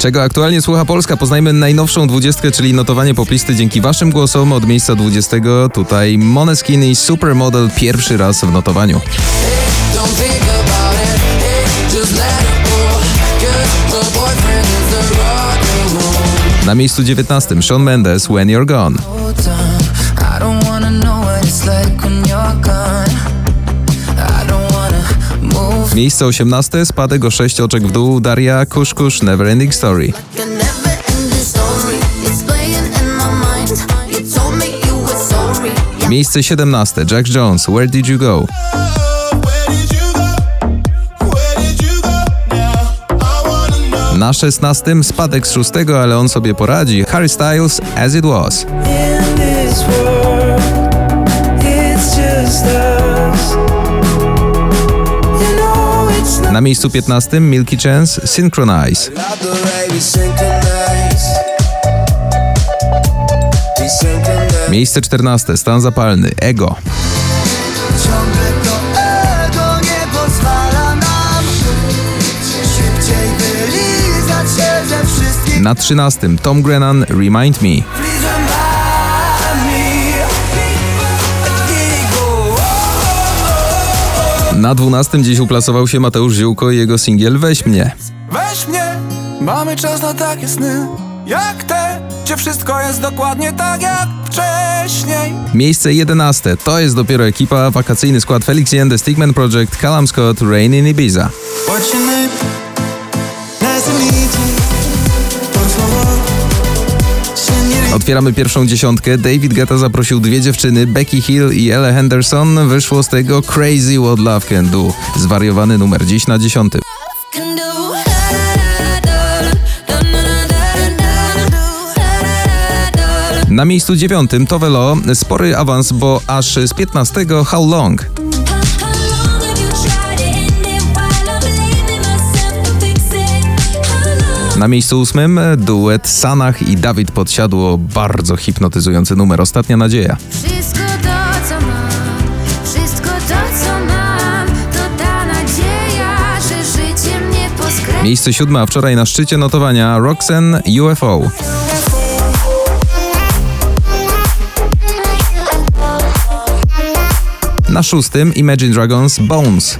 Czego aktualnie słucha Polska? Poznajmy najnowszą dwudziestkę, czyli notowanie poplisty dzięki waszym głosom od miejsca 20. Tutaj Moneskin i Supermodel pierwszy raz w notowaniu. Na miejscu 19 Shawn Mendes When You're Gone. Miejsce 18 spadek o 6 oczek w dół Daria Kush Kush Never Ending Story. Miejsce 17 Jack Jones Where Did You Go. Na 16 spadek z 6, ale on sobie poradzi Harry Styles As It Was. Na miejscu 15 Milky Chance Synchronize. Miejsce 14 stan zapalny Ego. Na 13 Tom Grennan Remind Me. Na 12 dziś uplasował się Mateusz Ziółko i jego singiel Weź mnie. Weź mnie, mamy czas na takie sny Jak te, gdzie wszystko jest dokładnie tak jak wcześniej Miejsce 11 to jest dopiero ekipa, wakacyjny skład Felix Yen, The Stigman Project, Callum Scott, Rain in Ibiza. Otwieramy pierwszą dziesiątkę. David Guetta zaprosił dwie dziewczyny, Becky Hill i Ella Henderson. Wyszło z tego Crazy What Love Can Do. Zwariowany numer dziś na dziesiątym. Na miejscu dziewiątym to Velo, spory awans, bo aż z 15 How Long. Na miejscu ósmym duet Sanach i Dawid Podsiadło, bardzo hipnotyzujący numer, Ostatnia Nadzieja. Wszystko to, co mam, wszystko to, co mam, to ta nadzieja, że życie mnie poskręci. Miejsce siódme, a wczoraj na szczycie notowania Roxanne UFO. Na szóstym Imagine Dragons Bones.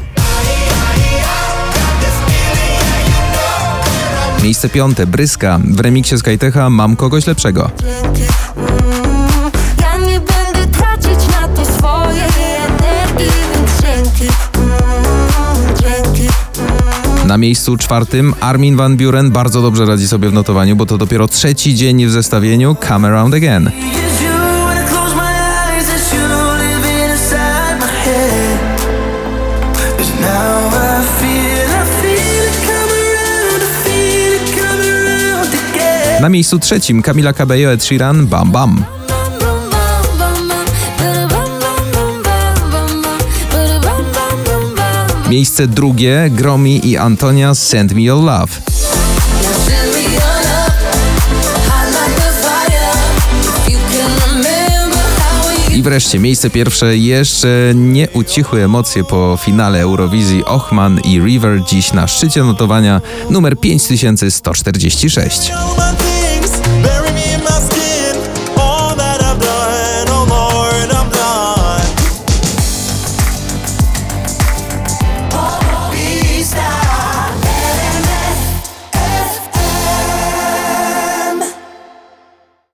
Miejsce piąte Bryska w remiksie Skytecha Mam kogoś lepszego. Na miejscu czwartym Armin van Buren bardzo dobrze radzi sobie w notowaniu, bo to dopiero trzeci dzień w zestawieniu Come Around Again. Na miejscu trzecim Camila Cabello Ed Sheeran Bam Bam. Miejsce drugie Gromi i Antonia Send Me Your Love. I wreszcie miejsce pierwsze jeszcze nie ucichły emocje po finale Eurowizji Ochman i River dziś na szczycie notowania numer 5146. You're my